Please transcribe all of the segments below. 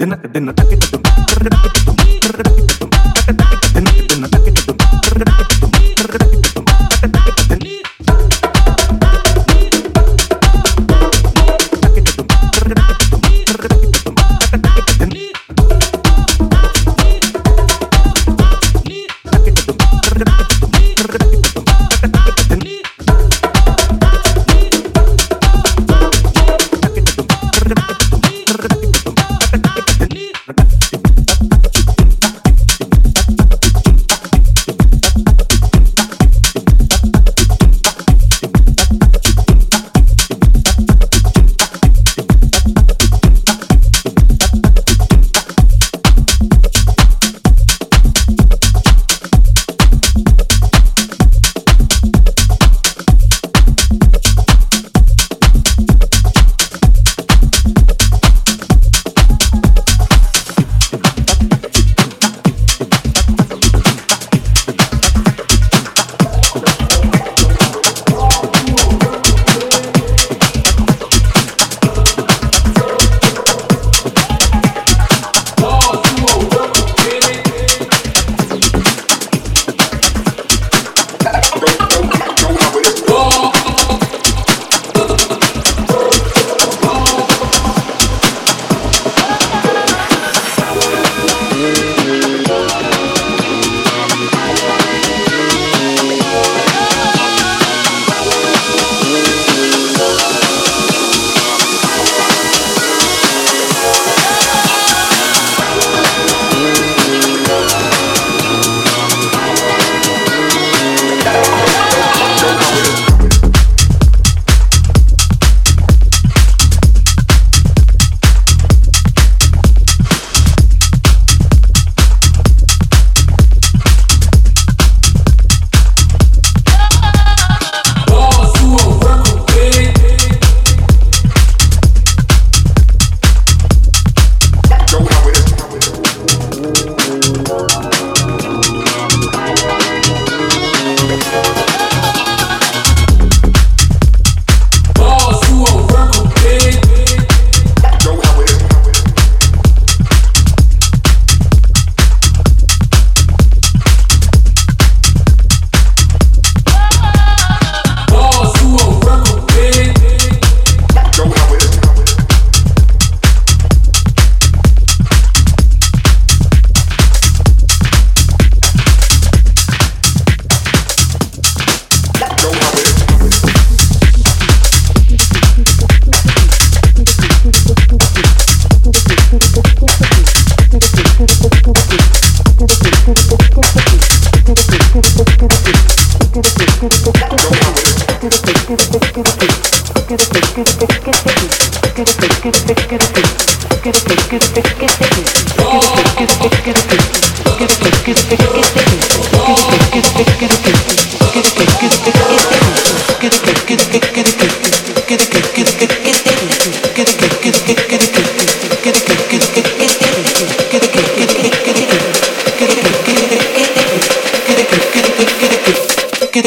dinner, dinner, dinner,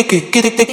que, que, que,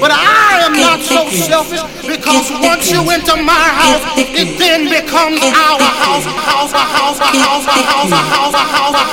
But I am not so selfish because once you enter my house, it then becomes our house, house, house, house, house, house, house, house.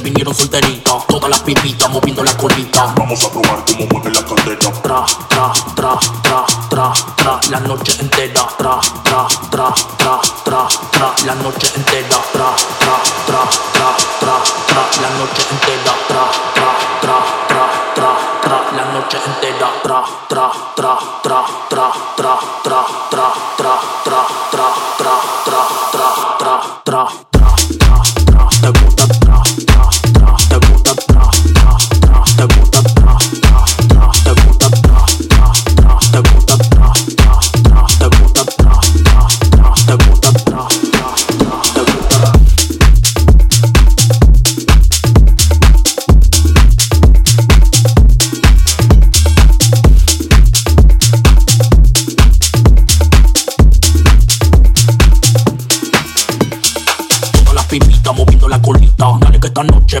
vinieron solteritas, todas las pibitas moviendo la colita. Vamos a probar cómo mueve la caldera. Tra, tra, tra, tra, tra, tra, la noche entera. Tra, tra, tra, tra, tra, tra, la noche entera. Tra, tra.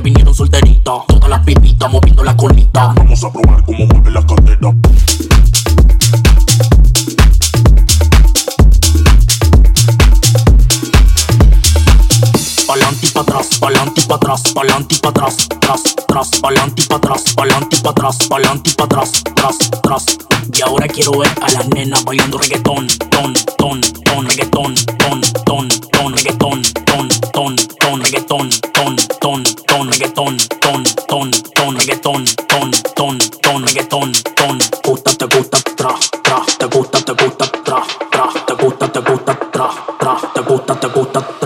vinieron solteritas. Todas las pipitas moviendo la colita. Vamos a probar cómo mueve la cadera. Pa'lante y pa' atrás, pa'lante y pa' atrás, pa'lante y pa' atrás, tras, tras, pa'lante y pa' atrás, pa'lante y pa' atrás, pa'lante y pa' atrás, tras, tras. Y ahora quiero ver a las nenas bailando reggaetón, ton, ton, ton, reggaetón, ton, ton, ton, reggaetón, ton, ton. reggaetón, ton, ton, ton, reggaetón, ton, ton, ton, reggaetón, ton. Gusta, te gusta, tra, tra, te gusta, te gusta, tra, tra, te gusta, te gusta, tra, tra, te gusta, te gusta, tra.